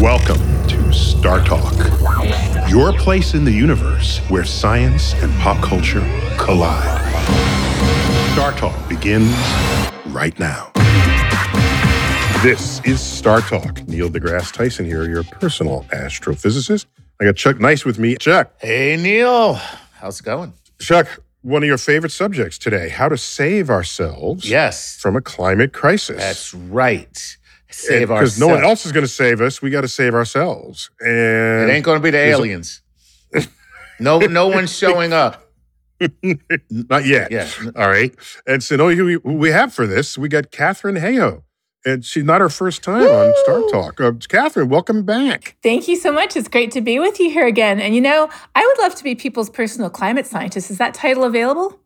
Welcome to Star Talk, your place in the universe where science and pop culture collide. Star Talk begins right now. This is Star Talk. Neil deGrasse Tyson here, your personal astrophysicist. I got Chuck Nice with me. Chuck, Hey, Neil. How's it going? Chuck, one of your favorite subjects today how to save ourselves Yes, from a climate crisis. that's right. Save ourselves. Because no one else is going to save us. We got to save ourselves. And It ain't going to be the There's a- aliens. no, no one's showing up. Not yet. Yeah. All right. And so, know who we, have for this? We got Katharine Hayhoe. And she's not her first time on Star Talk. Uh, Katharine, welcome back. Thank you so much. It's great to be with you here again. And you know, I would love to be people's personal climate scientist. Is that title available?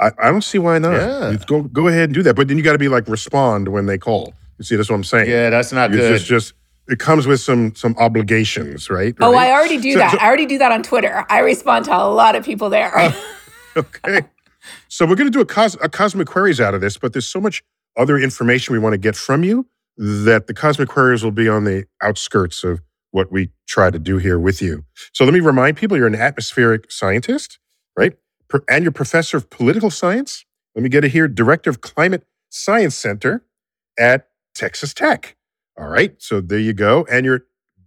I, I don't see why not. Yeah. Go go ahead and do that. But then you got to be like respond when they call. You see, that's what I'm saying. Yeah, that's not It's good. just, just it comes with some some obligations, right? Oh, Right? I already do So- that. so- I already do that on Twitter. I respond to a lot of people there. Uh, okay. So we're going to do a, cos- a cosmic queries out of this, but there's so much other information we want to get from you that the cosmic queries will be on the outskirts of what we try to do here with you. So let me remind people you're an atmospheric scientist, right? Per- and you're professor of political science. Let me get it here, director of Climate Science Center at Texas Tech. All right. So there you go. And you're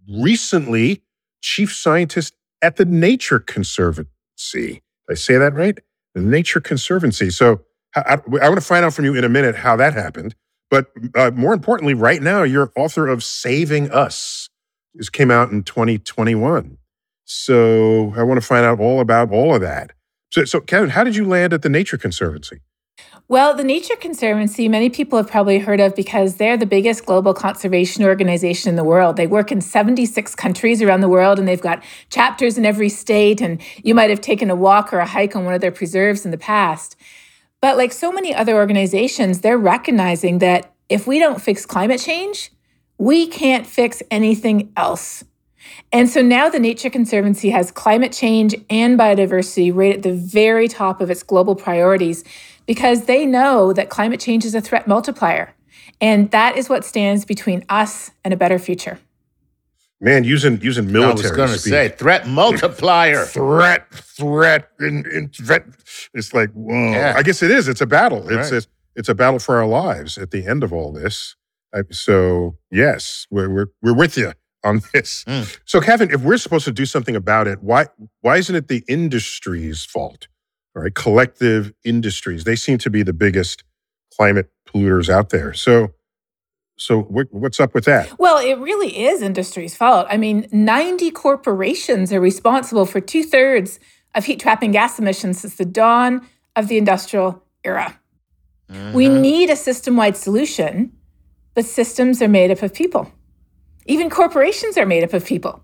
recently chief scientist at the Nature Conservancy. Did I say that right? The Nature Conservancy. So I, I, want to find out from you in a minute how that happened. But uh, more importantly, right now, you're author of Saving Us. This came out in 2021. So I want to find out all about all of that. So, so Katharine, how did you land at the Nature Conservancy? Well, the Nature Conservancy, many people have probably heard of because they're the biggest global conservation organization in the world. They work in 76 countries around the world and they've got chapters in every state. And you might have taken a walk or a hike on one of their preserves in the past. But like so many other organizations, they're recognizing that if we don't fix climate change, we can't fix anything else. And so now the Nature Conservancy has climate change and biodiversity right at the very top of its global priorities because they know that climate change is a threat multiplier. And that is what stands between us and a better future. Man, using using military. I military was going to say threat multiplier. threat, threat, and, and threat. It's like, whoa. Yeah. I guess it is. It's a battle. It's Right. a, it's a battle for our lives at the end of all this. I, so yes, we're, we're we're with you on this. Mm. So, Katharine, if we're supposed to do something about it, why why isn't it the industry's fault? All right, collective industries. They seem to be the biggest climate polluters out there. So, so what's up with that? Well, it really is industry's fault. I mean, 90 corporations are responsible for two thirds of heat trapping gas emissions since the dawn of the industrial era. We Mhm. need a system wide solution, but systems are made up of people. Even corporations are made up of people.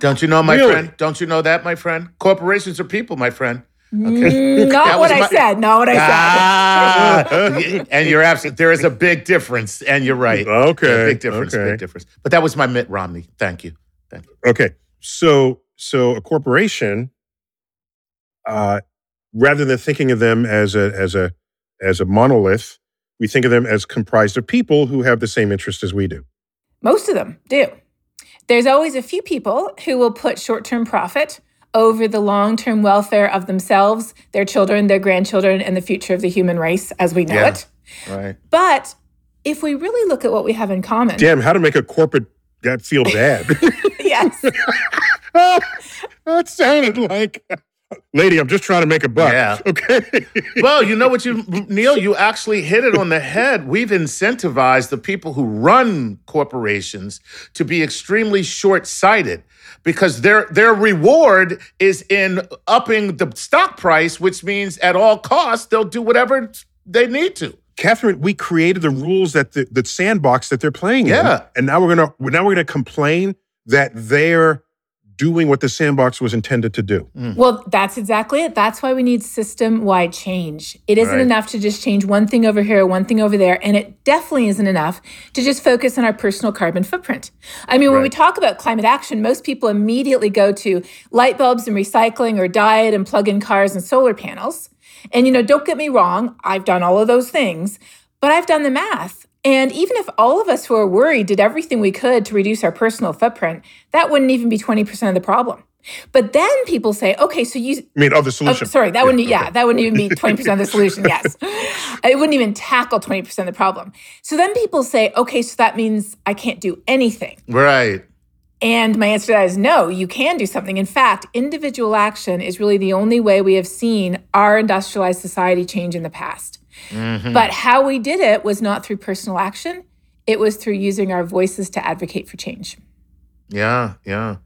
Don't you know, my Really? friend? Don't you know that, my friend? Corporations are people, my friend. Mm, That Not was what I said. Not what I said. Ah, and you're absolutely there is a big difference, and you're right. Okay, A big difference. okay. Big difference. But that was my Mitt Romney. Thank you. Thank you. Okay, so so a corporation, uh, rather than thinking of them as a as a as a monolith, we think of them as comprised of people who have the same interest as we do. Most of them do. There's always a few people who will put short term profit over the long term welfare of themselves, their children, their grandchildren, and the future of the human race as we know Yeah. it. Right. But if we really look at what we have in common, Damn, how to make a corporate guy feel bad? yes, that sounded like, lady, I'm just trying to make a buck. Yeah. Okay. Well, you know what you Neil, you actually hit it on the head. We've incentivized the people who run corporations to be extremely short-sighted because their their reward is in upping the stock price, which means at all costs they'll do whatever they need to. Katharine, we created the rules that the, the sandbox that they're playing in, Yeah. and now we're gonna now we're gonna complain that they're doing what the sandbox was intended to do. Mm. Well, that's exactly it. That's why we need system wide change. It isn't Right. enough to just change one thing over here, one thing over there. And it definitely isn't enough to just focus on our personal carbon footprint. I mean, when we talk about climate action, most people immediately go to light bulbs and recycling or diet and plug in cars and solar panels. And, you know, don't get me wrong, I've done all of those things, but I've done the math. And even if all of us who are worried did everything we could to reduce our personal footprint, that wouldn't even be 20% of the problem. But then people say, okay, so you. I mean, of the Oh, sorry, that wouldn't, yeah, okay. that wouldn't even be 20% of the solution. Yes. It wouldn't even tackle 20% of the problem. So then people say, okay, so that means I can't do anything. Right. And my answer to that is no, you can do something. In fact, individual action is really the only way we have seen our industrialized society change in the past. But how we did it was not through personal action, it was through using our voices to advocate for change. Yeah, yeah,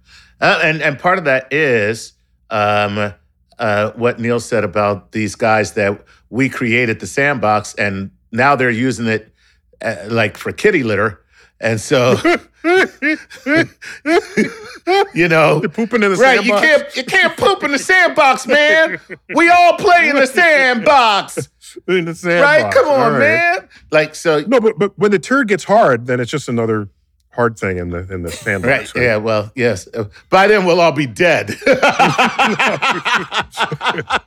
uh, and and part of that is um, uh, what Neil said about these guys that we created the sandbox, and now they're using it uh, like for kitty litter, and so you know. They're pooping in the Right, you can't you can't poop in the sandbox, man. We all play in the sandbox, in the sandbox. right? Come on, right. man. Like so, No, but but when the turd gets hard, then it's just another hard thing in the in the sandbox. Right. Yeah. Well. Yes. By then we'll all be dead.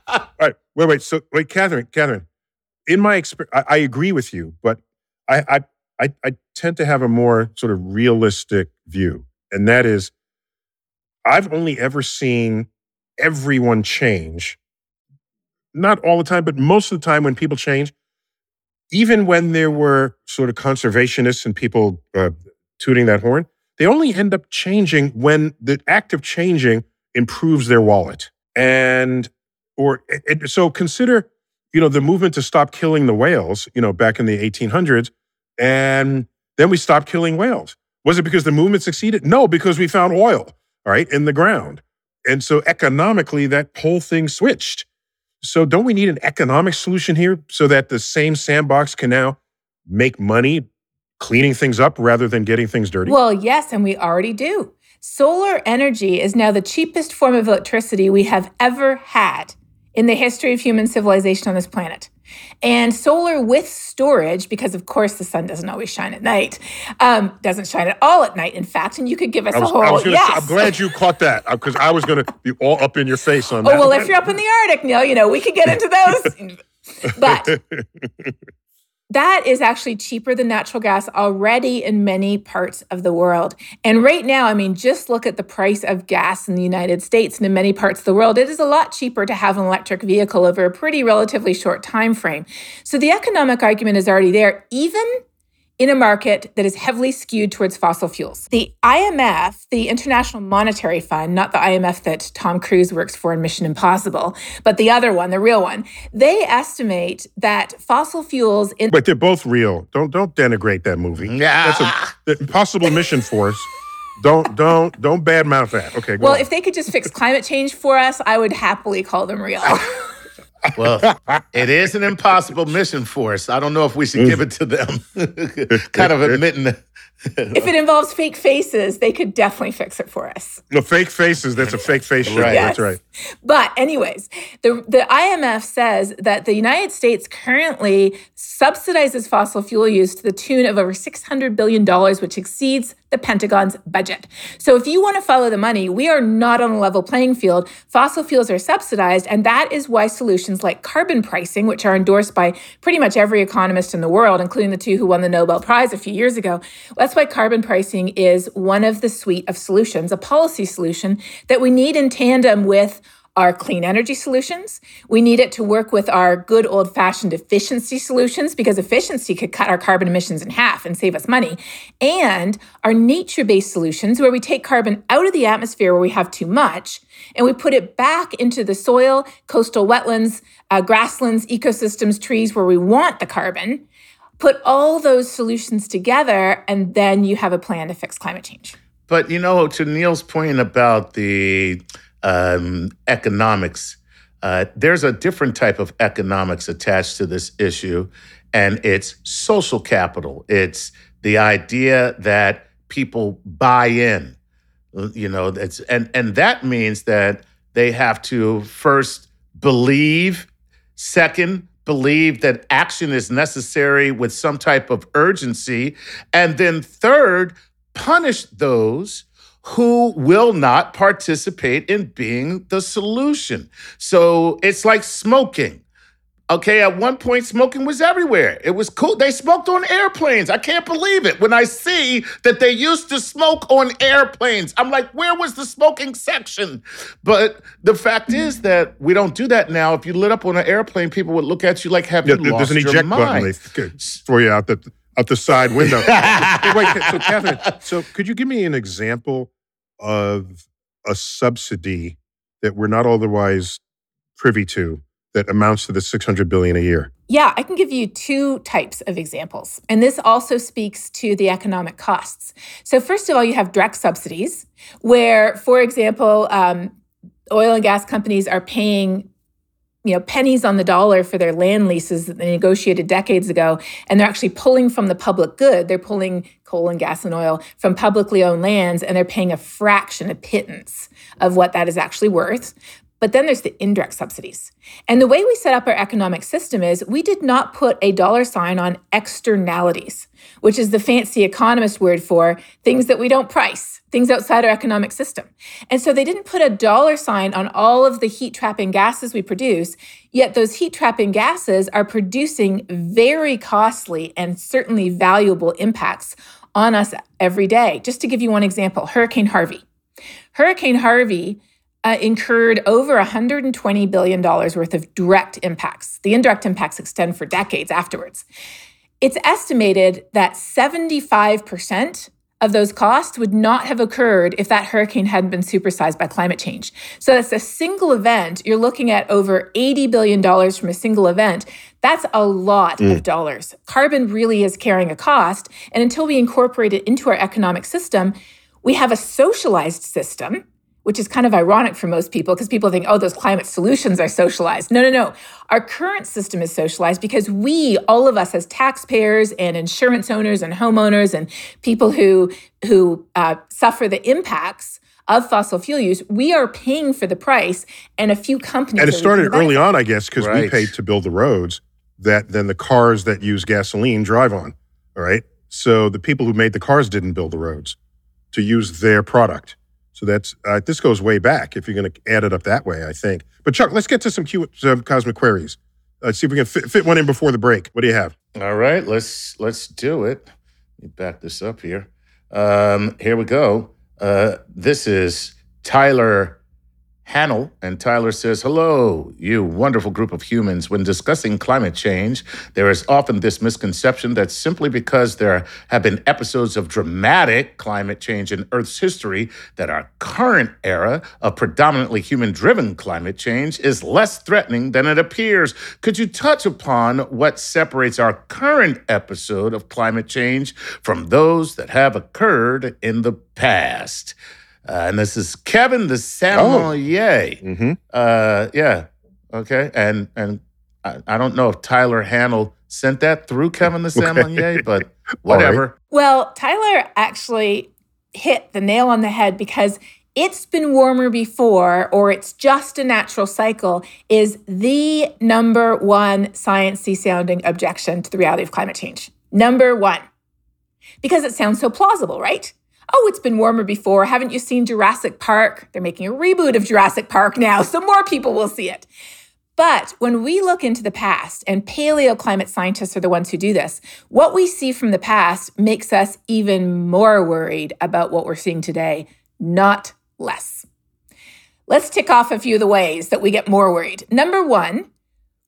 All right. Wait, wait. So wait, Katharine, Katharine. In my experience, I, I agree with you, but I, I I I tend to have a more sort of realistic view, and that is, I've only ever seen everyone change. Not all the time, but most of the time when people change, even when there were sort of conservationists and people uh, tooting that horn, they only end up changing when the act of changing improves their wallet. And or it, so consider, you know, the movement to stop killing the whales, you know, back in the 1800s, and then we stopped killing whales. Was it because the movement succeeded? No, because we found oil, all right, in the ground. And so economically, that whole thing switched. So don't we need an economic solution here so that the same sandbox can now make money cleaning things up rather than getting things dirty? Well, yes, and we already do. Solar energy is now the cheapest form of electricity we have ever had in the history of human civilization on this planet. And solar with storage, because of course the sun doesn't always shine at night, um, doesn't shine at all at night, in fact. And you could give us was, a whole I yes. Say, I'm glad you caught that because I was going to be all up in your face on Oh that. well, if you're up in the Arctic, Neil, you know we could get into those. but that is actually cheaper than natural gas already in many parts of the world. And right now, I mean, just look at the price of gas in the United States and in many parts of the world. It is a lot cheaper to have an electric vehicle over a pretty relatively short time frame. So the economic argument is already there, even in a market that is heavily skewed towards fossil fuels. The IMF, the International Monetary Fund, not the IMF that Tom Cruise works for in Mission Impossible, but the other one, the real one, they estimate that fossil fuels in but they're both real. Don't don't denigrate that movie. Yeah. That's a the Impossible Mission Force. Don't don't don't badmouth that. Okay, go well, on. if they could just fix climate change for us, I would happily call them real. Well, it is an impossible mission for us. I don't know if we should give it to them. kind of admitting that. if it involves fake faces, they could definitely fix it for us. no fake faces. That's a fake face show. Right. That's right. But, anyways, the, the IMF says that the United States currently subsidizes fossil fuel use to the tune of over $600 billion, which exceeds the Pentagon's budget. So, if you want to follow the money, we are not on a level playing field. Fossil fuels are subsidized, and that is why solutions like carbon pricing, which are endorsed by pretty much every economist in the world, including the two who won the Nobel Prize a few years ago, that's why carbon pricing is one of the suite of solutions, a policy solution that we need in tandem with our clean energy solutions. We need it to work with our good old fashioned efficiency solutions because efficiency could cut our carbon emissions in half and save us money. And our nature based solutions, where we take carbon out of the atmosphere where we have too much and we put it back into the soil, coastal wetlands, uh, grasslands, ecosystems, trees where we want the carbon. Put all those solutions together, and then you have a plan to fix climate change. But you know, to Neil's point about the um, economics, uh, there's a different type of economics attached to this issue, and it's social capital. It's the idea that people buy in. You know, that's and and that means that they have to first believe, second believe that action is necessary with some type of urgency, and then third punish those who will not participate in being the solution. So it's like smoking. Okay, at one point, smoking was everywhere. It was cool. They smoked on airplanes. I can't believe it. When I see that they used to smoke on airplanes, I'm like, where was the smoking section? But the fact is that we don't do that now. If you lit up on an airplane, people would look at you like, have Yeah, you there's lost an your eject mind? button they throw you out the out the side window. Wait, so Catherine, so could you give me an example of a subsidy that we're not otherwise privy to that amounts to the 600 billion a year? Yeah, I can give you two types of examples. And this also speaks to the economic costs. So, first of all, you have direct subsidies, where, for example, um, oil and gas companies are paying you know pennies on the dollar for their land leases that they negotiated decades ago and they're actually pulling from the public good. They're pulling coal and gas and oil from publicly owned lands and they're paying a fraction a pittance of what that is actually worth but then there's the indirect subsidies. And the way we set up our economic system is we did not put a dollar sign on externalities, which is the fancy economist word for things that we don't price, things outside our economic system. And so they didn't put a dollar sign on all of the heat trapping gases we produce, yet those heat trapping gases are producing very costly and certainly valuable impacts on us every day. Just to give you one example Hurricane Harvey. Hurricane Harvey uh, incurred over $120 billion worth of direct impacts. The indirect impacts extend for decades afterwards. It's estimated that 75% of those costs would not have occurred if that hurricane hadn't been supersized by climate change. So that's a single event. You're looking at over $80 billion from a single event. That's a lot mm. of dollars. Carbon really is carrying a cost. And until we incorporate it into our economic system, we have a socialized system which is kind of ironic for most people because people think, oh, those climate solutions are socialized. No, no, no. Our current system is socialized because we, all of us as taxpayers and insurance owners and homeowners and people who, who uh, suffer the impacts of fossil fuel use, we are paying for the price and a few companies. And it started early on, I guess, because right. we paid to build the roads that then the cars that use gasoline drive on. All right. So the people who made the cars didn't build the roads to use their product. So that's uh, this goes way back if you're going to add it up that way, I think. But Chuck, let's get to some, Q, some cosmic queries. Let's see if we can fit, fit one in before the break. What do you have? All right, let's let's do it. Let me back this up here. Um, here we go. Uh, this is Tyler Hannell, and Tyler says, Hello, you wonderful group of humans. When discussing climate change, there is often this misconception that simply because there have been episodes of dramatic climate change in Earth's history, that our current era of predominantly human driven climate change is less threatening than it appears. Could you touch upon what separates our current episode of climate change from those that have occurred in the past? Uh, and this is Kevin the Sommelier. Oh. Mm-hmm. Uh, yeah. Okay. And and I, I, don't know if Tyler Hannell sent that through Kevin the Sommelier, okay. but whatever. Right. Well, Tyler actually hit the nail on the head because it's been warmer before or it's just a natural cycle is the number one sciencey sounding objection to the reality of climate change. Number one. Because it sounds so plausible, right? Oh, it's been warmer before. Haven't you seen Jurassic Park? They're making a reboot of Jurassic Park now, so more people will see it. But when we look into the past, and paleoclimate scientists are the ones who do this, what we see from the past makes us even more worried about what we're seeing today, not less. Let's tick off a few of the ways that we get more worried. Number one,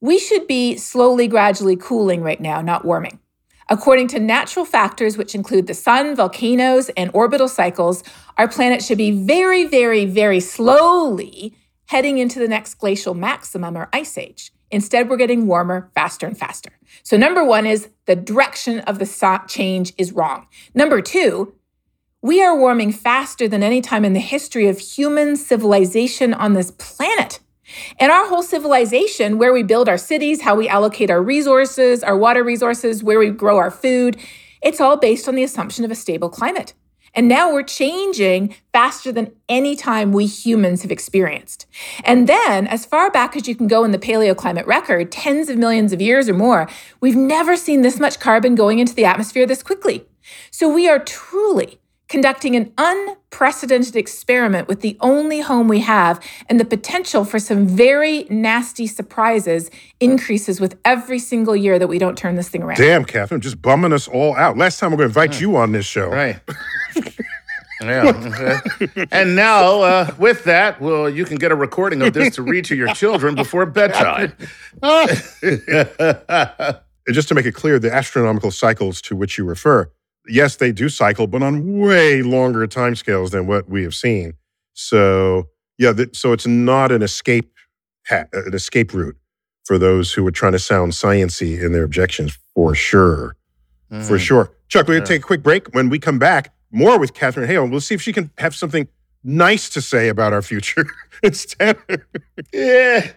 we should be slowly, gradually cooling right now, not warming. According to natural factors, which include the sun, volcanoes, and orbital cycles, our planet should be very, very, very slowly heading into the next glacial maximum or ice age. Instead, we're getting warmer faster and faster. So, number one is the direction of the change is wrong. Number two, we are warming faster than any time in the history of human civilization on this planet. And our whole civilization, where we build our cities, how we allocate our resources, our water resources, where we grow our food, it's all based on the assumption of a stable climate. And now we're changing faster than any time we humans have experienced. And then, as far back as you can go in the paleoclimate record, tens of millions of years or more, we've never seen this much carbon going into the atmosphere this quickly. So we are truly conducting an unprecedented experiment with the only home we have, and the potential for some very nasty surprises increases with every single year that we don't turn this thing around. Damn, Katharine, just bumming us all out. Last time we're going to invite you on this show. Right. yeah. And now, uh, with that, well, you can get a recording of this to read to your children before bedtime. And just to make it clear, the astronomical cycles to which you refer, yes, they do cycle, but on way longer timescales than what we have seen. So, yeah, th- so it's not an escape ha- an escape route for those who are trying to sound sciency in their objections, for sure, for Mm. sure. Chuck, we're gonna take a quick break. When we come back, more with Katharine Hayhoe. We'll see if she can have something nice to say about our future instead. Yeah.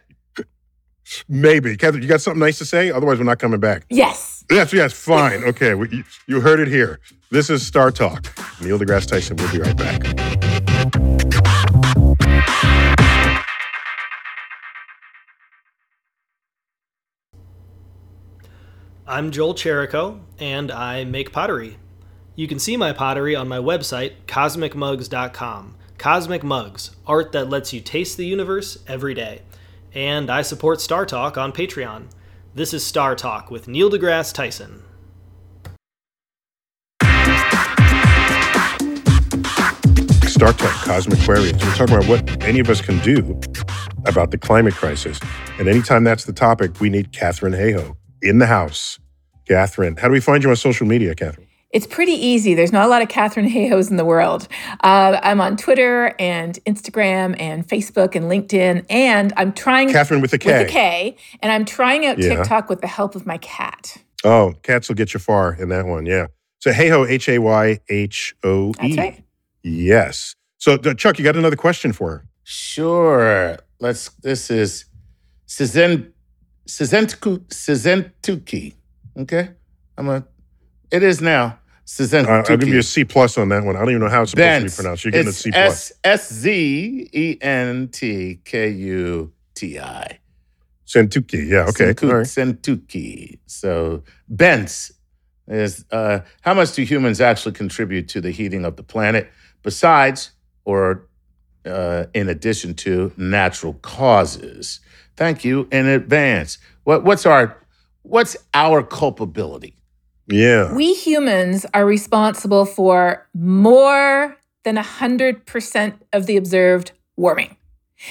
Maybe, Katharine, you got something nice to say? Otherwise, we're not coming back. Yes. Yes, yes, fine. Okay, we, you, heard it here. This is Star Talk. Neil deGrasse Tyson. We'll be right back. I'm Joel Cherico, and I make pottery. You can see my pottery on my website, cosmicmugs.com. Cosmic Mugs, art that lets you taste the universe every day. And I support Star Talk on Patreon. This is Star Talk with Neil deGrasse Tyson. Star Talk, Cosmic Queries. We're talking about what any of us can do about the climate crisis. And anytime that's the topic, we need Katharine Hayhoe in the house. Katharine, how do we find you on social media, Katharine? It's pretty easy. There's not a lot of Katharine Hayhoes in the world. Uh, I'm on Twitter and Instagram and Facebook and LinkedIn, and I'm trying Katharine with a K. with a K, and I'm trying out Yeah. TikTok with the help of my cat. Oh, cats will get you far in that one. Yeah. So Hayhoe, H A Y H O E. That's right. Yes. So, uh, Chuck, you got another question for her? Sure. Let's. This is Sizen Sizentuku Sizentuki. Okay. I'm a. It is now Sizentuki. Uh, I'll give you a C plus on that one. I don't even know how it's supposed to be pronounced. You're getting a It's C plus. S S Z E N T K U T I. Sentuki. Yeah. Okay. All right. Sentuki. So Bentz is uh, how much do humans actually contribute to the heating of the planet besides or uh, in addition to natural causes? Thank you in advance. What, what's our what's our culpability? Yeah. We humans are responsible for more than 100% of the observed warming.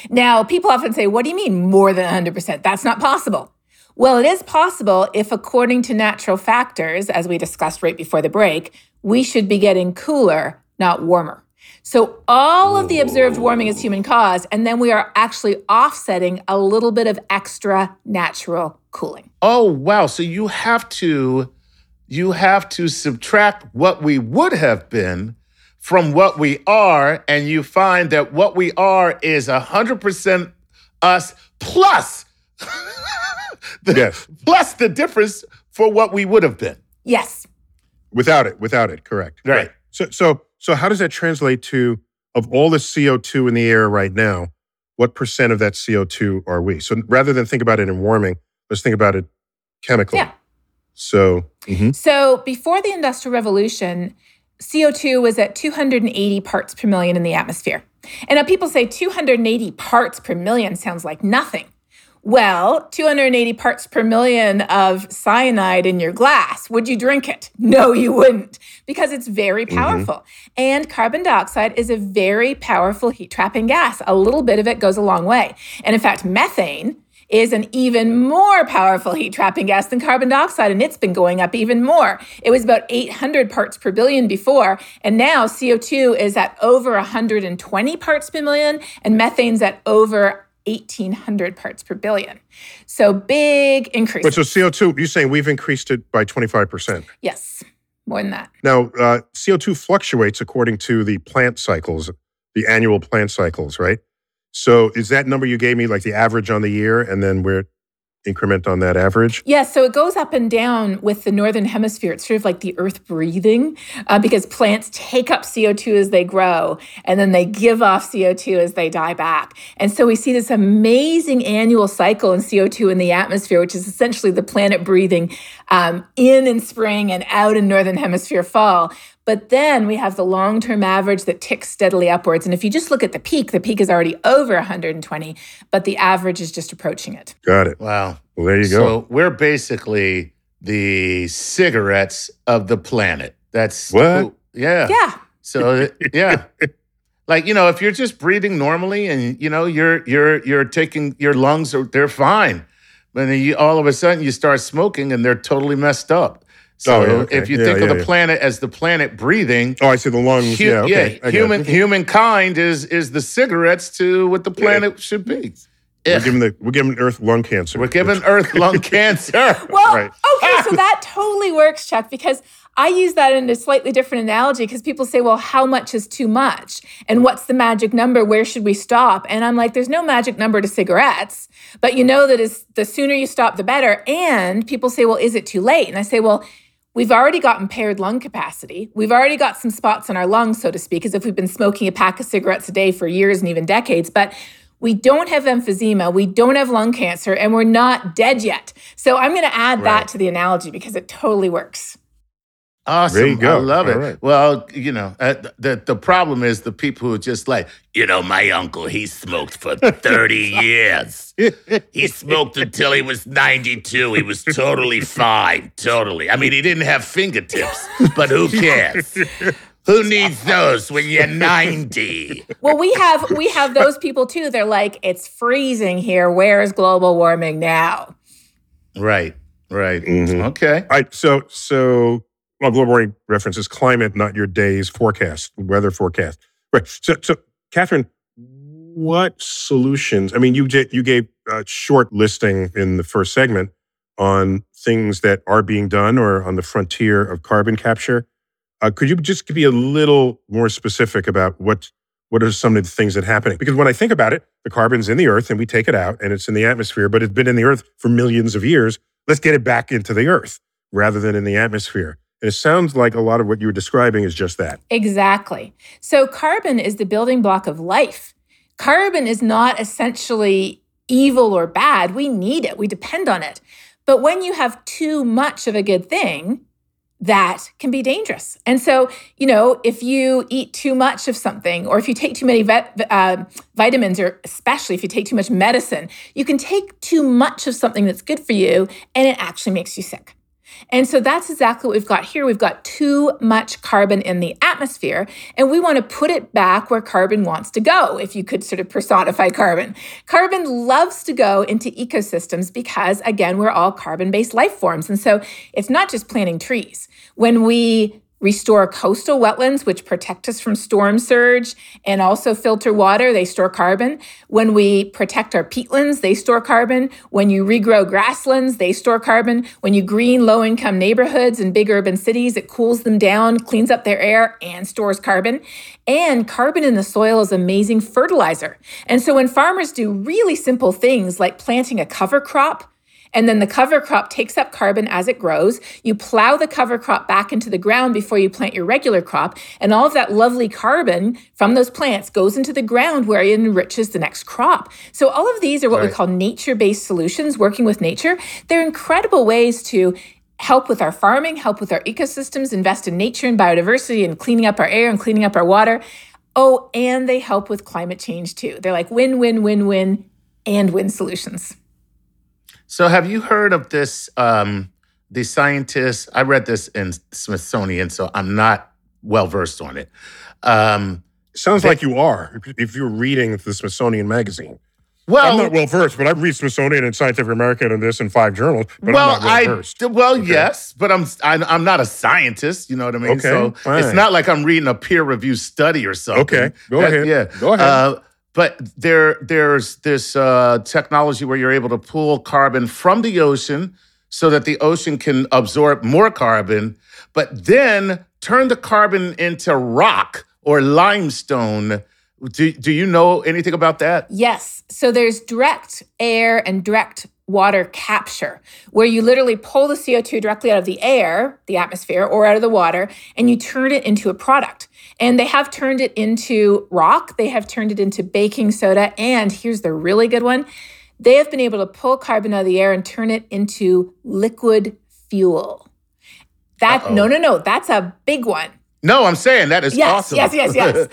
Now, people often say, What do you mean more than 100%? That's not possible. Well, it is possible if, according to natural factors, as we discussed right before the break, we should be getting cooler, not warmer. So, all of the observed warming is human caused, and then we are actually offsetting a little bit of extra natural cooling. Oh wow! So you have to you have to subtract what we would have been from what we are, and you find that what we are is hundred percent us plus the, Yes. plus the difference for what we would have been. Yes. Without it. Without it. Correct. Right. So, so, so how does that translate to of all the CO2 in the air right now? What percent of that CO2 are we? So rather than think about it in warming, let's think about it chemically. Yeah. So, mhm. So before the Industrial Revolution, CO2 was at 280 parts per million in the atmosphere. And now people say 280 parts per million sounds like nothing. Well, 280 parts per million of cyanide in your glass. Would you drink it? No, you wouldn't, because it's very powerful. And carbon dioxide is a very powerful heat trapping gas. A little bit of it goes a long way. And in fact, methane is an even more powerful heat trapping gas than carbon dioxide, and it's been going up even more. It was about 800 parts per billion before, and now CO2 is at over 120 parts per million, and methane's at over 1800 parts per billion. So big increase. but so CO2, you're saying we've increased it by 25%. yes, more than that. Now, uh, CO2 fluctuates according to the plant cycles, the annual plant cycles, right? So is that number you gave me like the average on the year and then we're increment on that average? Yeah, so it goes up and down with the northern hemisphere. It's sort of like the earth breathing uh, because plants take up CO2 as they grow and then they give off CO2 as they die back. And so we see this amazing annual cycle in CO2 in the atmosphere, which is essentially the planet breathing um, in in spring and out in northern hemisphere fall. But then we have the long term average that ticks steadily upwards. And if you just look at the peak, the peak is already over 120, but the average is just approaching it. Got it. Wow. Well, there you go. So we're basically the cigarettes of the planet. That's What? Yeah. Yeah. So yeah. Like you know, if you're just breathing normally, and you know you're you're you're taking your lungs are they're fine, but then you all of a sudden you start smoking and they're totally messed up. Oh, so Oh, yeah, okay. if you Yeah, think of yeah, the planet as the planet breathing, oh, I see the lungs. hu- yeah, okay. I human it. humankind is is the cigarettes to what the planet should be. We're Ugh. giving the we're giving Earth lung cancer. We're giving Earth lung cancer. Well, Right. okay, so ah! that totally works, Chuck, because I use that in a slightly different analogy because people say, well, how much is too much? And what's the magic number? Where should we stop? And I'm like, there's no magic number to cigarettes, but you know that is the sooner you stop, the better. And people say, well, is it too late? And I say, well, We've already got impaired lung capacity. We've already got some spots in our lungs, so to speak, as if we've been smoking a pack of cigarettes a day for years and even decades. But we don't have emphysema, we don't have lung cancer, and we're not dead yet. So I'm going to add Right. that to the analogy because it totally works. Awesome. There you go. I love it. All right. Well, you know, uh, the the problem is the people who are just like, you know, my uncle, he smoked for 30 years. He smoked until he was 92. He was totally fine. Totally. I mean, he didn't have fingertips, but who cares? Who needs those when you're 90? Well, we have we have those people too. They're like, it's freezing here. Where's global warming now? Right. Right. Mhm. Okay. All right. So so well, global warming references climate, not your day's forecast, weather forecast. Right. So so Katharine, what solutions? I mean, you you gave a short listing in the first segment on things that are being done or on the frontier of carbon capture. Uh, could you just be a little more specific about what what are some of the things that are happening? Because when I think about it, the carbon's in the earth and we take it out and it's in the atmosphere, but it's been in the earth for millions of years. Let's get it back into the earth rather than in the atmosphere. And it sounds like a lot of what you were describing is just that. Exactly. So carbon is the building block of life. Carbon is not essentially evil or bad. We need it, we depend on it. But when you have too much of a good thing, that can be dangerous. And so, you know, if you eat too much of something, or if you take too many vet, uh, vitamins, or especially if you take too much medicine, you can take too much of something that's good for you and it actually makes you sick. And so that's exactly what we've got here. We've got too much carbon in the atmosphere, and we want to put it back where carbon wants to go, if you could sort of personify carbon. Carbon loves to go into ecosystems because, again, we're all carbon based life forms. And so it's not just planting trees. When we restore coastal wetlands, which protect us from storm surge and also filter water. They store carbon. When we protect our peatlands, they store carbon. When you regrow grasslands, they store carbon. When you green low income neighborhoods and big urban cities, it cools them down, cleans up their air, and stores carbon. And carbon in the soil is amazing fertilizer. And so when farmers do really simple things like planting a cover crop, and then the cover crop takes up carbon as it grows. You plow the cover crop back into the ground before you plant your regular crop. And all of that lovely carbon from those plants goes into the ground where it enriches the next crop. So, all of these are what we call nature based solutions, working with nature. They're incredible ways to help with our farming, help with our ecosystems, invest in nature and biodiversity, and cleaning up our air and cleaning up our water. Oh, and they help with climate change too. They're like win, win, win, win, and win solutions. So, have you heard of this? Um, the scientists, I read this in Smithsonian, so I'm not well versed on it. Um, Sounds They- like you are if- you're reading the Smithsonian magazine. well, I'm not well versed, but I read Smithsonian and Scientific American and this in five journals, but well, I'm not well I versed. well, Okay. yes, but I'm, I'm I'm not a scientist. You know what I mean? Okay, so fine. it's not like I'm reading a peer reviewed study or something. Okay, go That- ahead. Yeah, Go ahead. Uh, but there there's this uh, technology where you're able to pull carbon from the ocean so that the ocean can absorb more carbon, but then turn the carbon into rock or limestone. Do, do you know anything about that? Yes. So there's direct air and direct water capture, where you literally pull the CO2 directly out of the air, the atmosphere, or out of the water, and you turn it into a product. And they have turned it into rock, they have turned it into baking soda, and here's the really good one they have been able to pull carbon out of the air and turn it into liquid fuel. That Uh-oh. no no no, that's a big one. No, I'm saying that is yes, awesome. yes, yes, yes.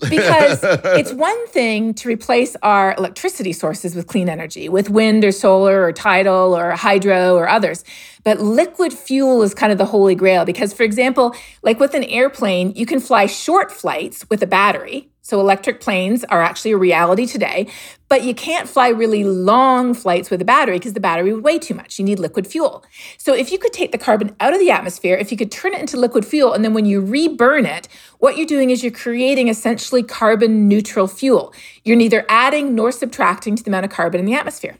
because it's one thing to replace our electricity sources with clean energy, with wind or solar or tidal or hydro or others. But liquid fuel is kind of the holy grail because, for example, like with an airplane, you can fly short flights with a battery. So electric planes are actually a reality today, but you can't fly really long flights with a battery because the battery would weigh too much. You need liquid fuel. So if you could take the carbon out of the atmosphere, if you could turn it into liquid fuel, and then when you reburn it, what you're doing is you're creating essentially carbon neutral fuel. You're neither adding nor subtracting to the amount of carbon in the atmosphere.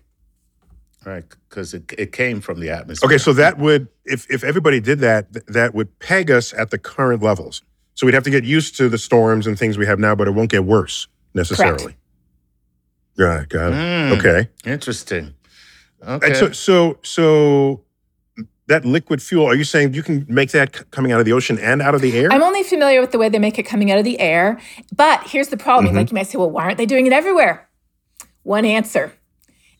Right, because it, it came from the atmosphere. Okay, so that would, if if everybody did that, th- that would peg us at the current levels. So we'd have to get used to the storms and things we have now, but it won't get worse necessarily. Got it. Got it. Mm, Okay. Interesting. Okay. And so, so, so that liquid fuel, are you saying you can make that c- coming out of the ocean and out of the air? I'm only familiar with the way they make it coming out of the air. But here's the problem. Mhm. Like you might say, well, why aren't they doing it everywhere? One answer.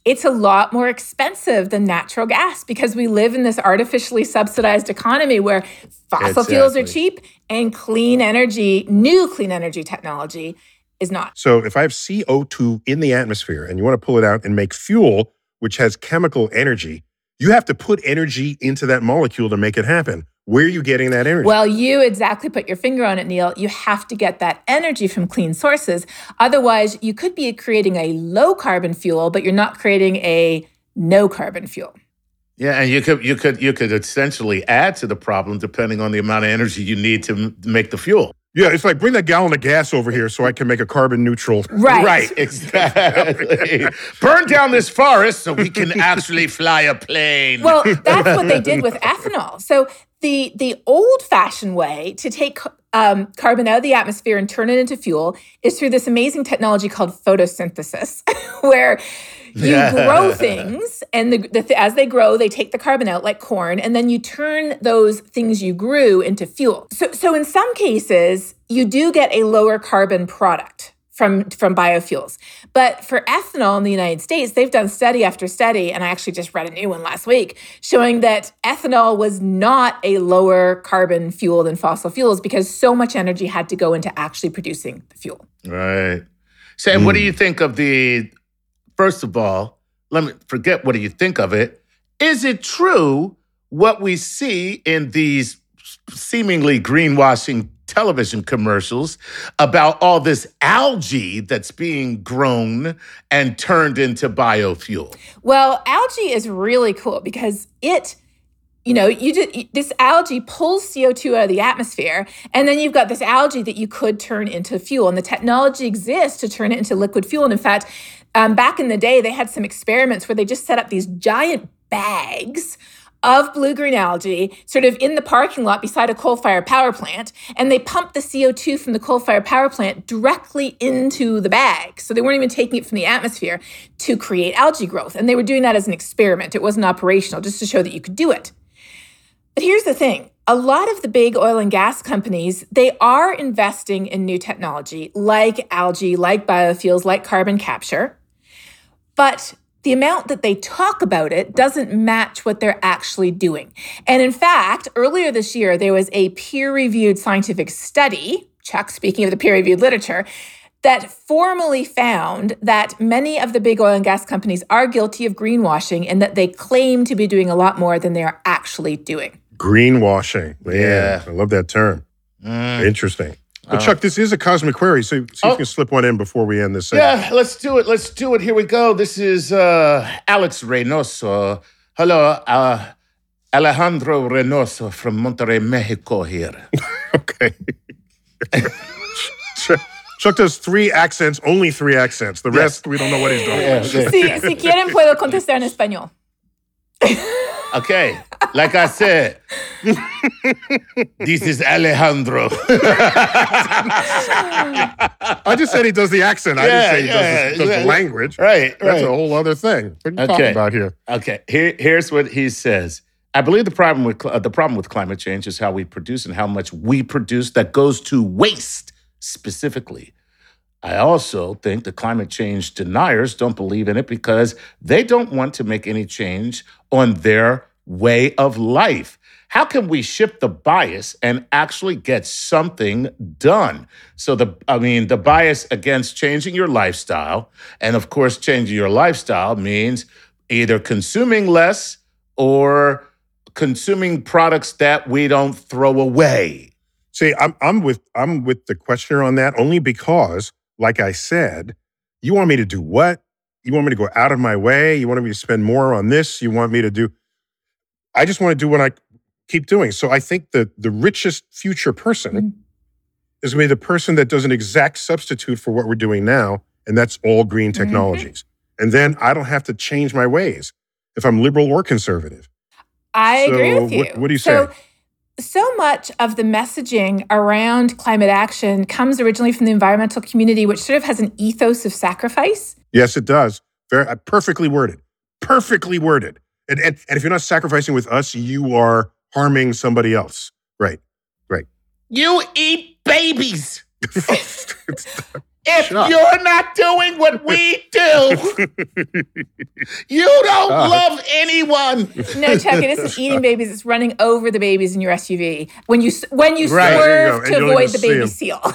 It's a lot more expensive than natural gas because we live in this artificially subsidized economy where fossil fuels are cheap and clean energy, new clean energy technology is not. So if I have CO2 in the atmosphere and you want to pull it out and make fuel, which has chemical energy, you have to put energy into that molecule to make it happen. Where are you getting that energy? Well, you exactly put your finger on it, Neil. You have to get that energy from clean sources. Otherwise, you could be creating a low carbon fuel, but you're not creating a no carbon fuel. yeah, and you could you could you could essentially add to the problem depending on the amount of energy you need to m- make the fuel. yeah, it's like bring that gallon of gas over here so I can make a carbon neutral. Right. Right, exactly. Burn down this forest so we can actually fly a plane. Well, that's what they did with ethanol. So the the old fashioned way to take um, carbon out of the atmosphere and turn it into fuel is through this amazing technology called photosynthesis, where you Yeah. grow things, and the, the, th- as they grow, they take the carbon out like corn, and then you turn those things you grew into fuel. So, so in some cases, you do get a lower carbon product from from biofuels. But for ethanol in the United States, they've done study after study, and I actually just read a new one last week showing that ethanol was not a lower carbon fuel than fossil fuels because so much energy had to go into actually producing the fuel. Right. Sam, and what do mm. you think of the? First of all, let me forget. What do you think of it? Is it true what we see in these seemingly greenwashing television commercials about all this algae that's being grown and turned into biofuel? Well, algae is really cool because it you know, you just this algae pulls CO2 out of the atmosphere, and then you've got this algae that you could turn into fuel. And the technology exists to turn it into liquid fuel. And in fact, um, back in the day, they had some experiments where they just set up these giant bags of blue green algae sort of in the parking lot beside a coal fired power plant. And they pumped the CO2 from the coal fired power plant directly into the bag. So they weren't even taking it from the atmosphere to create algae growth. And they were doing that as an experiment. It wasn't operational, just to show that you could do it. But here's the thing a lot of the big oil and gas companies they are investing in new technology like algae like biofuels like carbon capture but the amount that they talk about it doesn't match what they're actually doing and in fact earlier this year there was a peer-reviewed scientific study chuck speaking of the peer-reviewed literature that formally found that many of the big oil and gas companies are guilty of greenwashing and that they claim to be doing a lot more than they are actually doing Greenwashing. Man, Yeah. I love that term. Mm. Interesting. But Uh, Chuck, this is a cosmic query, so see if Oh. you can slip one in before we end this. segment. Yeah, let's do it. Let's do it. Here we go. This is uh, Alex Reynoso. Hello, uh, Alejandro Reynoso from Monterrey, Mexico here. Okay. Chuck, Chuck does three accents, only three accents. The rest, we don't know what he's doing. Yeah, yeah. si, si quieren puedo contestar en español Okay, like I said, this is Alejandro. I just said he does the accent. I Yeah, didn't say he yeah, does, the, does the yeah. language. right, That's right. a whole other thing. What are you Okay. talking about here? Okay, here, here's what he says. I believe the problem with cl- uh, the problem with climate change is how we produce and how much we produce that goes to waste specifically. I also think the climate change deniers don't believe in it because they don't want to make any change on their way of life. How can we shift the bias and actually get something done? So the I mean the bias against changing your lifestyle and of course changing your lifestyle means either consuming less or consuming products that we don't throw away. See, I'm I'm with I'm with the questioner on that only because, like I said, you want me to do what? You want me to go out of my way? You want me to spend more on this? You want me to do I just want to do what I keep doing. So I think that the richest future person Mm. is going to be the person that does an exact substitute for what we're doing now, and that's all green Mm-hmm. technologies. And then I don't have to change my ways if I'm liberal or conservative. I agree So with you. what- what do you so, say? So much of the messaging around climate action comes originally from the environmental community, which sort of has an ethos of sacrifice. Yes, it does. Very uh, perfectly worded. Perfectly worded. And, and and if you're not sacrificing with us, you are harming somebody else. Right, right. You eat babies. If Shut you're not doing what we do, you don't God. love anyone. No, Chuck, it isn't eating babies; it's running over the babies in your SUV when you when you Right. There you go. swerve And to avoid the baby baby 'em. seal.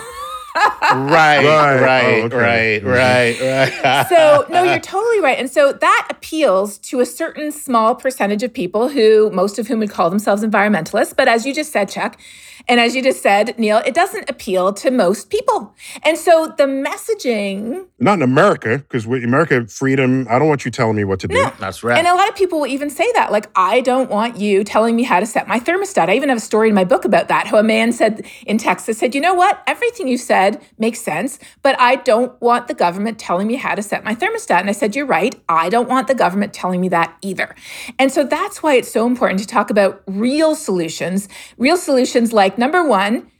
Right, Right. right, Oh, okay. right, mm-hmm. right, right. so no you're totally right and so that appeals to a certain small percentage of people who most of whom would call themselves environmentalists but as you just said chuck and as you just said neil it doesn't appeal to most people and so the messaging Not in America, because America freedom. I don't want you telling me what to do. No. That's right. and a lot of people will even say that like i don't want you telling me how to set my thermostat i even have a story in my book about that how a man said in texas said you know what everything you said makes sense but i don't want the government telling me how to set my thermostat and i said you're right i don't want the government telling me that either and so that's why it's so important to talk about real solutions real solutions like number one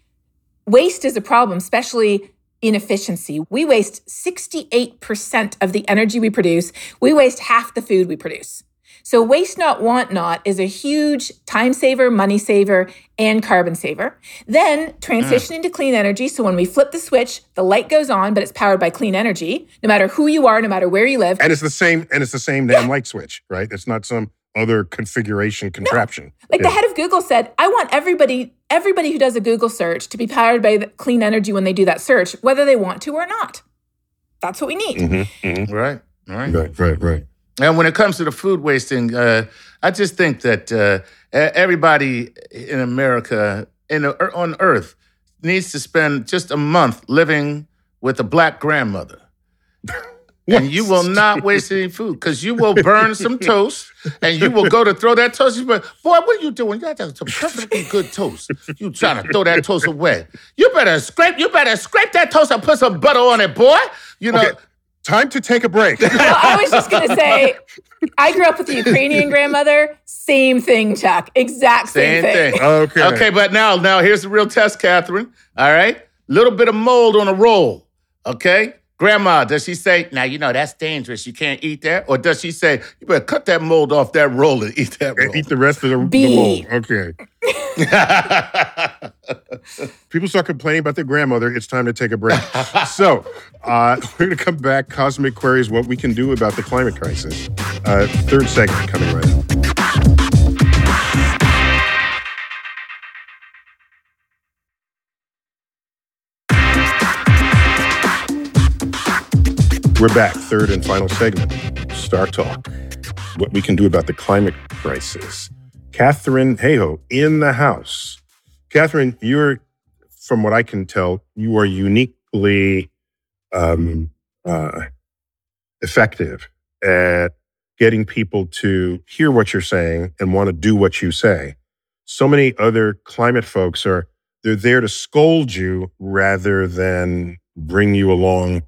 waste is a problem, especially inefficiency. We waste 68% of the energy we produce. We waste half the food we produce. So, waste not, want not is a huge time saver, money saver, and carbon saver. Then, transitioning mm. to clean energy. So, when we flip the switch, the light goes on, but it's powered by clean energy, no matter who you are, no matter where you live. And it's the same. And it's the same damn light switch, right? It's not some other configuration contraption. Like Yeah. the head of Google said, I want everybody everybody who does a Google search to be powered by the clean energy when they do that search, whether they want to or not. That's what we need. Mhm, mhm. right, right. Right. Right. Right. And when it comes to the food wasting, uh, I just think that uh, everybody in America, in the, er, on Earth, needs to spend just a month living with a black grandmother. And you will not waste any food because you will burn some toast and you will go to throw that toast. You be Boy, what are you doing? You got some perfectly good toast. You trying to throw that toast away. You better scrape, you better scrape that toast and put some butter on it, boy. You know, Okay. Time to take a break. Well, I was just going to say, I grew up with a Ukrainian grandmother. Same thing, Chuck. Exact same, same thing. Okay. Okay, but now, now here's the real test, Katharine. All right, little bit of mold on a roll. Okay, Grandma, does she say, "Now you know that's dangerous. You can't eat that," or does she say, "You better cut that mold off that roll and eat that roll"? And eat the rest of the, the B. mold. Okay. People start complaining about their grandmother. It's time to take a break. so uh, we're going to come back. Cosmic queries: What we can do about the climate crisis. Uh, third segment coming right up. We're back. Third and final segment. StarTalk. What we can do about the climate crisis. Katharine Hayhoe in the house. Katharine, you're, from what I can tell, you are uniquely um, uh, effective at getting people to hear what you're saying and want to do what you say. So many other climate folks are they're there to scold you rather than bring you along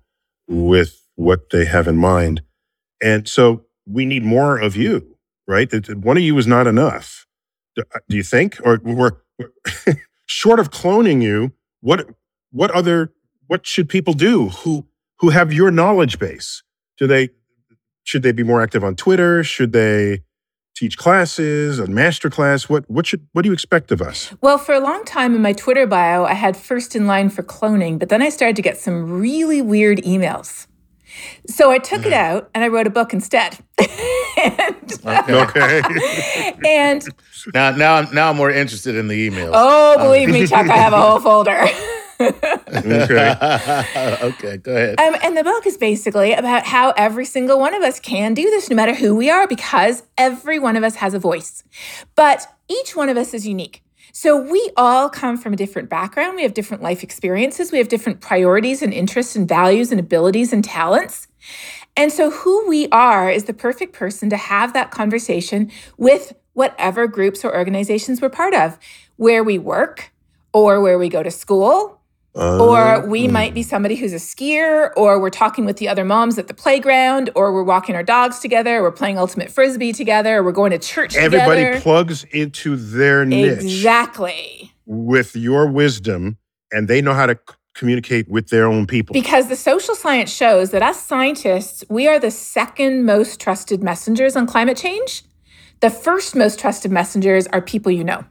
with what they have in mind. And so we need more of you, right? One of you is not enough. Do, uh, you think? Or we're, short of cloning you, what what other what should people do who who have your knowledge base? Do they should they be more active on Twitter? Should they teach classes, a master class? What what should what do you expect of us? Well, for a long time in my Twitter bio, I had first in line for cloning, but then I started to get some really weird emails. So I took it out and I wrote a book instead. and Okay. and Now, now, I'm now I'm more interested in the emails. oh, believe me, Chuck, I have a whole folder. okay. okay, go ahead. Um, and the book is basically about how every single one of us can do this, no matter who we are, because every one of us has a voice. But each one of us is unique. So we all come from a different background. We have different life experiences. We have different priorities and interests and values and abilities and talents. And so who we are is the perfect person to have that conversation with whatever groups or organizations we're part of, where we work or where we go to school or oh, we mm. might be somebody who's a skier, or we're talking with the other moms at the playground, or we're walking our dogs together, we're playing ultimate frisbee together, or we're going to church Everybody together. plugs into their niche exactly. with your wisdom, and they know how to communicate with their own people. Because the social science shows that us scientists, we are the second most trusted messengers on climate change. The first most trusted messengers are people you know.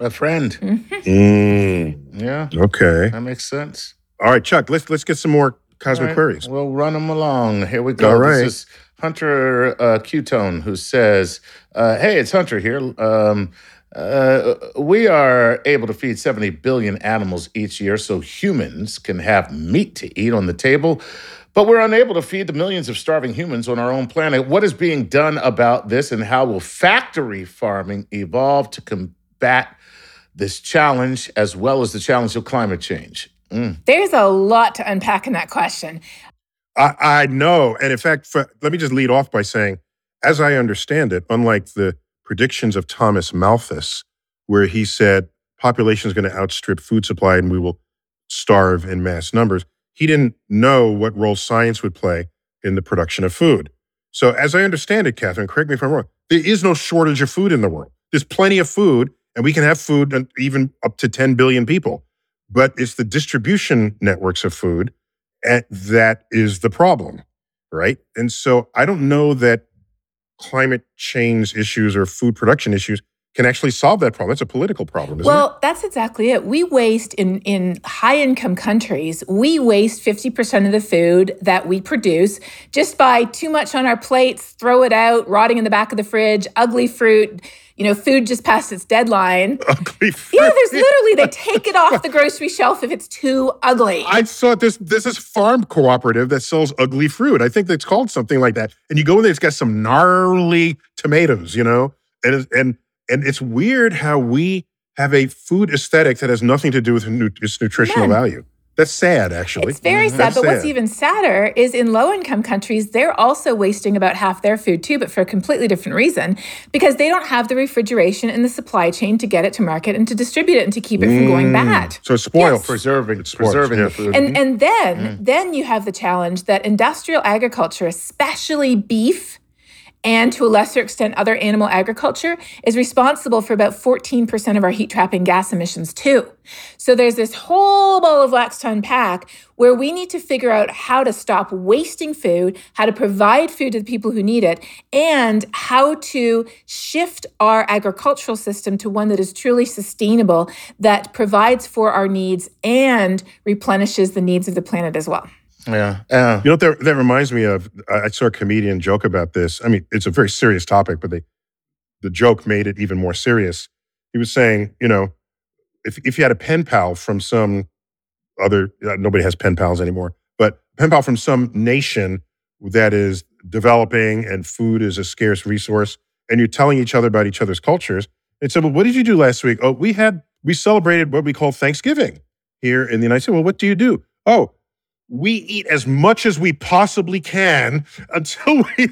A friend. Mm, Yeah, okay. that makes sense. All right, Chuck. Let's let's get some more cosmic right, queries. We'll run them along. Here we go. All right. This is Hunter uh, Q-Tone who says, uh, "Hey, it's Hunter here. Um, uh, we are able to feed 70 billion animals each year, so humans can have meat to eat on the table." But we're unable to feed the millions of starving humans on our own planet. What is being done about this, and how will factory farming evolve to combat this challenge as well as the challenge of climate change? Mm. There's a lot to unpack in that question. I, I know, and in fact, for, let me just lead off by saying, as I understand it, unlike the predictions of Thomas Malthus, where he said population is going to outstrip food supply and we will starve in mass numbers, he didn't know what role science would play in the production of food. So, as I understand it, Katharine, correct me if I'm wrong, there is no shortage of food in the world. There's plenty of food, and we can have food even up to 10 billion people. But it's the distribution networks of food and that is the problem, right? And so I don't know that climate change issues or food production issues can actually solve that problem. It's a political problem, Well, that's exactly it. We waste in in high income countries, we waste 50% of the food that we produce just by too much on our plates, throw it out, rotting in the back of the fridge, ugly fruit, you know, food just past its deadline. Ugly fruit. Yeah, there's literally they take it off the grocery shelf if it's too ugly. I saw this. This is farm cooperative that sells ugly fruit. I think that's called something like that. And you go in there, it's got some gnarly tomatoes, you know, and and and it's weird how we have a food aesthetic that has nothing to do with its nutritional None. value. That's sad, actually. It's very Mhm. sad, That's but what's even sadder is in low income countries, they're also wasting about half their food too, but for a completely different reason because they don't have the refrigeration and the supply chain to get it to market and to distribute it and to keep it from going Mm. bad. So it's spoiled. Yes. Preserving, It's preserving yeah. the food. And and then then you have the challenge that industrial agriculture, especially beef, and to a lesser extent other animal agriculture, is responsible for about 14% of our heat trapping gas emissions too. So there's this whole ball of wax to unpack where we need to figure out how to stop wasting food, how to provide food to the people who need it, and how to shift our agricultural system to one that is truly sustainable, that provides for our needs and replenishes the needs of the planet as well. Yeah, yeah. You know what that, that reminds me of? I I saw a comedian joke about this. I mean, it's a very serious topic, but they, the joke made it even more serious. He was saying, you know, if, if you had a pen pal from some other, uh, nobody has pen pals anymore, but pen pal from some nation that is developing and food is a scarce resource, and you're telling each other about each other's cultures, and said, well, what did you do last week? Oh, we had, we celebrated what we call Thanksgiving here in the United States. Well, what do you do? Oh, we eat as much as we possibly can until we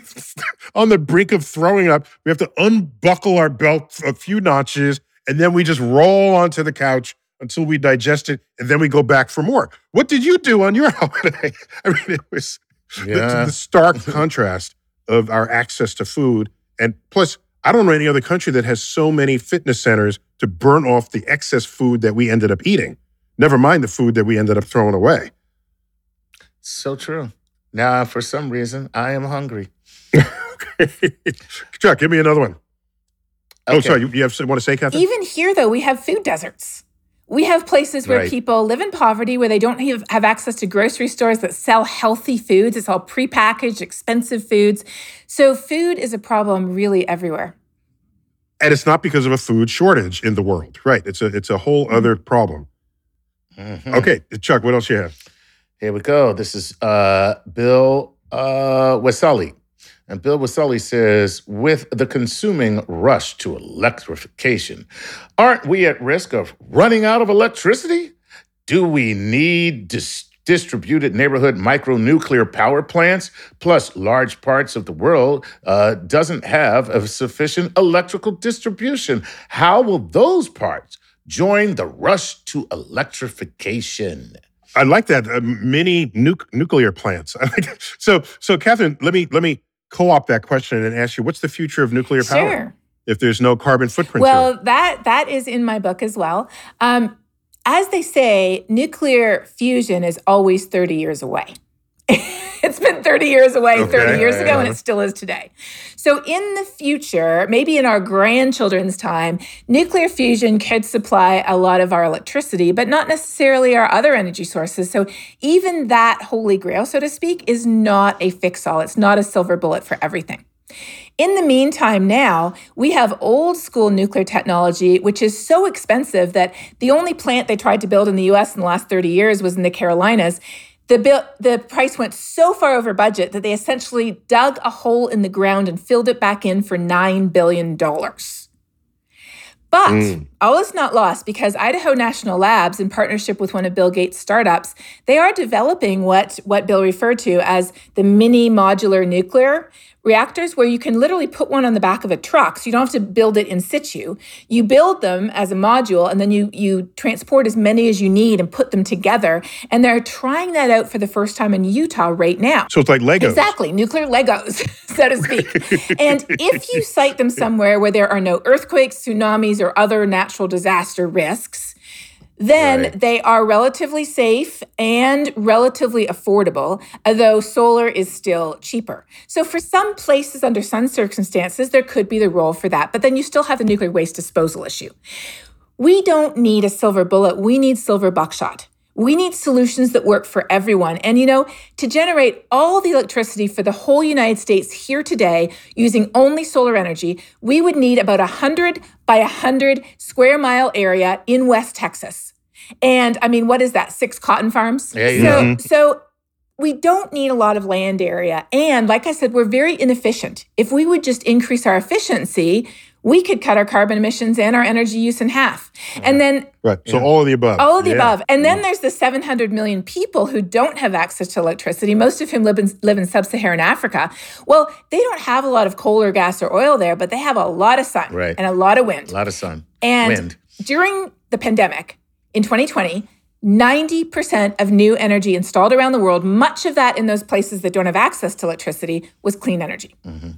on the brink of throwing up. We have to unbuckle our belt a few notches, and then we just roll onto the couch until we digest it, and then we go back for more. What did you do on your holiday? I mean, it was the- the, stark contrast of our access to food, and plus, I don't know any other country that has so many fitness centers to burn off the excess food that we ended up eating. Never mind the food that we ended up throwing away. So true. Now, for some reason, I am hungry. Chuck, give me another one. Oh, Okay. sorry. You, you have want to say, Katharine? Even here, though, we have food deserts. We have places where Right. people live in poverty, where they don't have, have access to grocery stores that sell healthy foods. It's all prepackaged, expensive foods. So, food is a problem really everywhere. And it's not because of a food shortage in the world, right? It's a it's a whole other problem. Mhm. Okay, Chuck, what else you have? Here we go. This is uh, Bill uh. And Bill Weselli says, with the consuming rush to electrification, aren't we at risk of running out of electricity? Do we need dis- distributed neighborhood micronuclear power plants? Plus, large parts of the world uh, doesn't have a sufficient electrical distribution. How will those parts join the rush to electrification? I like that uh, mini nuc- nuclear plants. So so Katharine, let me let me co-opt that question and ask you, what's the future of nuclear power Sure. if there's no carbon footprint? Well, that that is in my book as well. Um, as they say, nuclear fusion is always 30 years away. it's been 30 years away 30 years ago, and it still is today. So, in the future, maybe in our grandchildren's time, nuclear fusion could supply a lot of our electricity, but not necessarily our other energy sources. So, even that holy grail, so to speak, is not a fix all. It's not a silver bullet for everything. In the meantime, now we have old school nuclear technology, which is so expensive that the only plant they tried to build in the US in the last 30 years was in the Carolinas. The, bill, the price went so far over budget that they essentially dug a hole in the ground and filled it back in for $9 billion. But Mm. all is not lost because Idaho National Labs, in partnership with one of Bill Gates' startups, they are developing what, what Bill referred to as the mini modular nuclear reactors, where you can literally put one on the back of a truck. So you don't have to build it in situ. You build them as a module and then you, you transport as many as you need and put them together. And they're trying that out for the first time in Utah right now. so it's like Legos. Exactly, nuclear Legos, so to speak. and if you site them somewhere where there are no earthquakes, tsunamis, or other natural disaster risks, then Right. they are relatively safe and relatively affordable, although solar is still cheaper. So, for some places under some circumstances, there could be the role for that, but then you still have the nuclear waste disposal issue. We don't need a silver bullet, we need silver buckshot. We need solutions that work for everyone. And you know, to generate all the electricity for the whole United States here today using only solar energy, we would need about a 100 by a 100 square mile area in West Texas. And I mean, what is that? Six cotton farms? Yeah, so, yeah. so we don't need a lot of land area. And like I said, we're very inefficient. If we would just increase our efficiency, we could cut our carbon emissions and our energy use in half. And then Right. So all of the above. all of the Yeah. above. And then mm. there's the 700 million people who don't have access to electricity, most of whom live in, live in sub Saharan Africa. Well, they don't have a lot of coal or gas or oil there, but they have a lot of sun Right. and a lot of wind. A lot of sun. And Wind. during the pandemic in 2020, 90% of new energy installed around the world, much of that in those places that don't have access to electricity, was clean energy. Mm-hmm.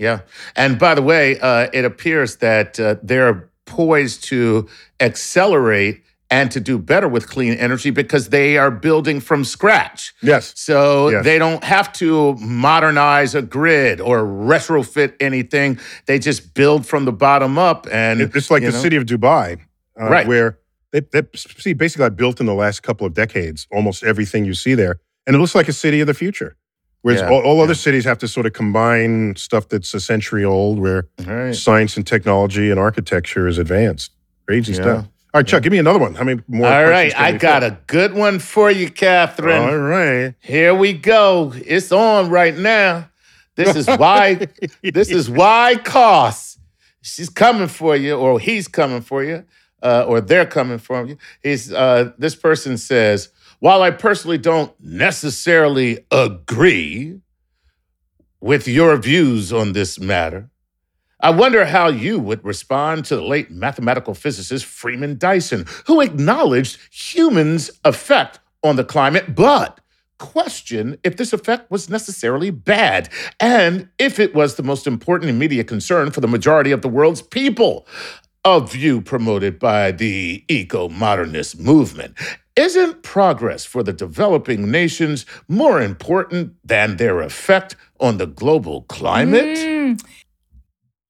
Yeah. And by the way, uh, it appears that uh, they're poised to accelerate and to do better with clean energy because they are building from scratch. Yes. So Yes. they don't have to modernize a grid or retrofit anything. They just build from the bottom up. And It- It's like the know, city of Dubai, uh, Right. where they, they see basically built in the last couple of decades almost everything you see there, and it looks like a city of the future. Whereas Yeah, all, all yeah. other cities have to sort of combine stuff that's a century old, where All right. science and technology and architecture is advanced. Crazy Yeah. stuff. All right, Chuck, give me another one. How many more? All questions right. can I got fit? a good one for you, Katharine. All right. Here we go. It's on right now. This is why this is why costs. She's coming for you, or he's coming for you, uh, or they're coming for you. He's uh, this person says, while I personally don't necessarily agree with your views on this matter, I wonder how you would respond to the late mathematical physicist Freeman Dyson, who acknowledged humans' effect on the climate, but question if this effect was necessarily bad and if it was the most important immediate concern for the majority of the world's people. A view promoted by the eco modernist movement. Isn't progress for the developing nations more important than their effect on the global climate? Mm,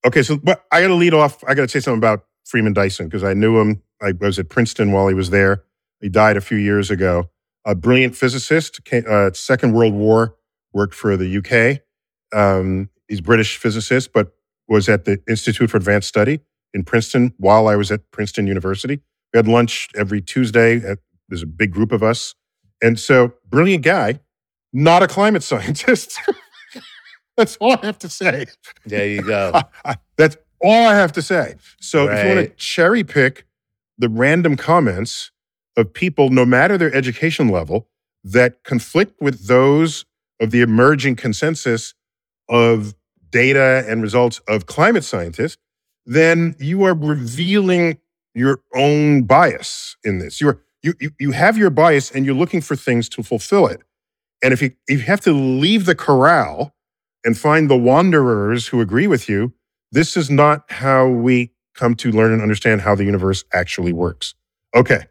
Okay, so but I got to lead off. I got to say something about Freeman Dyson because I knew him I was at Princeton while he was there. He died a few years ago. A brilliant physicist, came, uh, Second World War, worked for the UK. Um, he's British physicist, but was at the Institute for Advanced Study in Princeton while I was at Princeton University. We had lunch every Tuesday. At, there's a big group of us. And so, brilliant guy, not a climate scientist. That's all I have to say. There you go. That's all I have to say. So, if you want to cherry pick the random comments of people, no matter their education level, that conflict with those of the emerging consensus of data and results of climate scientists, then you are revealing your own bias in this. You're you, you you have your bias and you're looking for things to fulfill it. And if you if you have to leave the corral and find the wanderers who agree with you, this is not how we come to learn and understand how the universe actually works. Okay.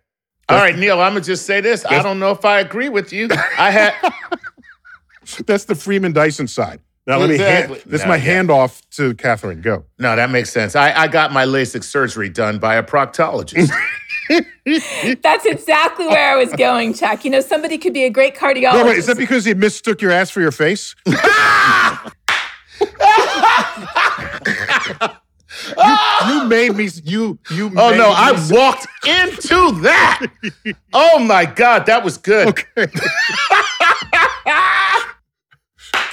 All right, Neil, I'm gonna just say this. I don't know if I agree with you. I had That's the Freeman Dyson side. Now let me hand, this is my yeah. handoff to Katharine. Go. no, that makes sense. I, I got my LASIK surgery done by a proctologist. That's exactly where I was going, Chuck. You know, somebody could be a great cardiologist. No, wait, is that because he mistook your ass for your face? you, you made me. You you. oh made no, me I s- walked into that. Oh my God, that was good. Okay.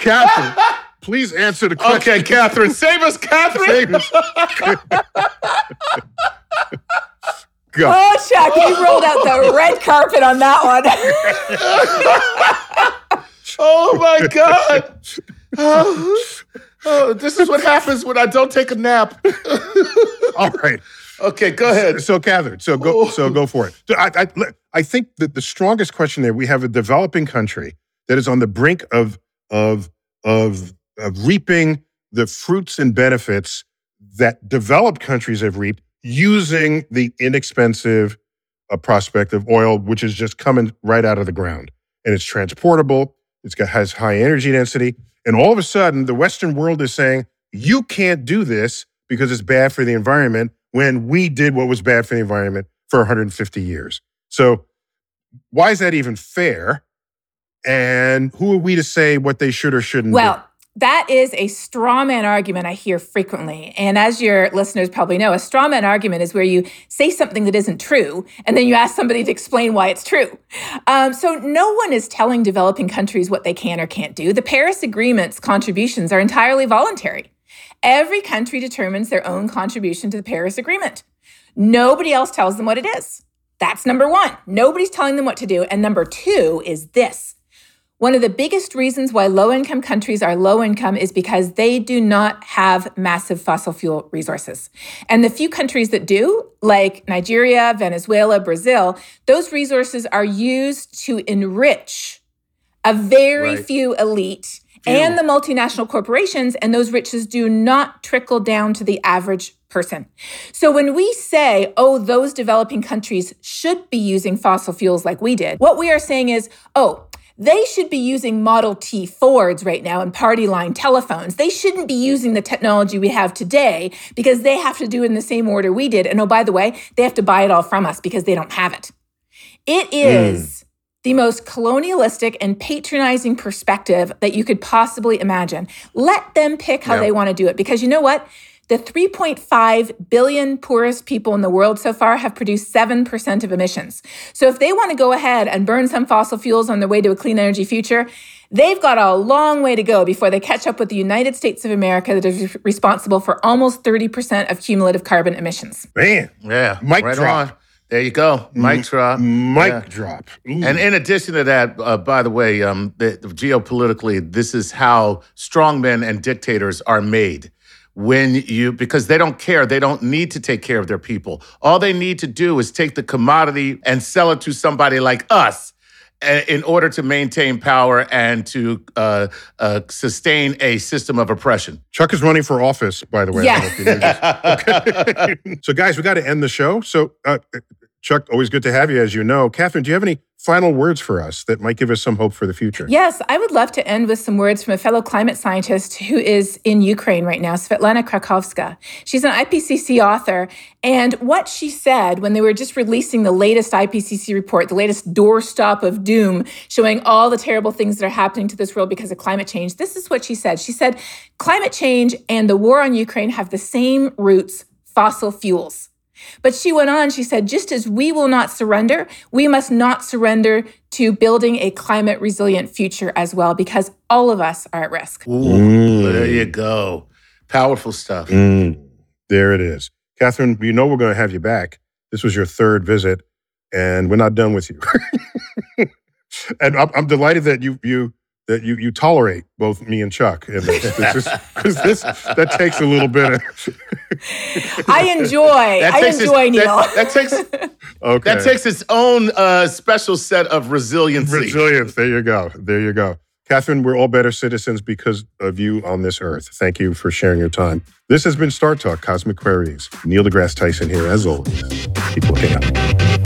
Katharine, please answer the question. Okay, Katharine, save us, Katharine. Save us. Go. Oh, Chuck, you rolled out the red carpet on that one. Oh my God. Oh, oh, this is what happens when I don't take a nap. All right. Okay, go ahead. So, Katharine, so go, so oh. go for it. So I, I, I think that the strongest question there, we have a developing country that is on the brink of, of, of, of reaping the fruits and benefits that developed countries have reaped using the inexpensive uh, prospect of oil, which is just coming right out of the ground. And it's transportable, it's got, has high energy density. And all of a sudden, the Western world is saying, you can't do this because it's bad for the environment when we did what was bad for the environment for 150 years. So, why is that even fair? And who are we to say what they should or shouldn't do? Well, that is a straw man argument I hear frequently. And as your listeners probably know, a straw man argument is where you say something that isn't true and then you ask somebody to explain why it's true. Um, so no one is telling developing countries what they can or can't do. The Paris Agreement's contributions are entirely voluntary. Every country determines their own contribution to the Paris Agreement. Nobody else tells them what it is. That's number one. Nobody's telling them what to do. And number two is this. One of the biggest reasons why low income countries are low income is because they do not have massive fossil fuel resources. And the few countries that do, like Nigeria, Venezuela, Brazil, those resources are used to enrich a very Right. few elite and the multinational corporations, and those riches do not trickle down to the average person. So when we say, oh, those developing countries should be using fossil fuels like we did, what we are saying is, oh, they should be using Model T Fords right now and party line telephones. They shouldn't be using the technology we have today because they have to do it in the same order we did. And oh, by the way, they have to buy it all from us because they don't have it. It hmm. is the most colonialistic and patronizing perspective that you could possibly imagine. Let them pick how Yeah. they want to do it because you know what? The 3.5 billion poorest people in the world so far have produced 7% of emissions. So if they want to go ahead and burn some fossil fuels on their way to a clean energy future, they've got a long way to go before they catch up with the United States of America that is responsible for almost 30% of cumulative carbon emissions. Man, Yeah, Mic right drop. on. There you go, mic drop. mic Yeah. drop. And in addition to that, uh, by the way, um, the, the geopolitically, this is how strongmen and dictators are made. When you, because they don't care, they don't need to take care of their people. All they need to do is take the commodity and sell it to somebody like us uh, in order to maintain power and to uh, uh, sustain a system of oppression. Chuck is running for office, by the way. I don't know if you knew this. So, guys, we got to end the show. So, uh, Chuck, always good to have you, as you know. Katharine, do you have any final words for us that might give us some hope for the future? Yes, I would love to end with some words from a fellow climate scientist who is in Ukraine right now, Svitlana Krakovska. She's an IPCC author, and what she said when they were just releasing the latest IPCC report, the latest doorstop of doom, showing all the terrible things that are happening to this world because of climate change, this is what she said. She said, Climate change and the war on Ukraine have the same roots fossil fuels. But she went on, she said, just as we will not surrender, we must not surrender to building a climate resilient future as well, because all of us are at risk. Ooh, mm. There you go. Powerful stuff. Mm. There it is. Katharine, you know we're going to have you back. This was your third visit, and we're not done with you. and I'm, I'm delighted that you you that you you tolerate both me and Chuck in this because this that takes a little bit of. I enjoy. That I enjoy its, Neil. That, that, takes okay. That takes its own uh, special set of resiliency. Resilience. There you go. There you go. Katharine, we're all better citizens because of you on this earth. Thank you for sharing your time. This has been StarTalk Cosmic Queries. Neil deGrasse Tyson here, as always. Keep looking up.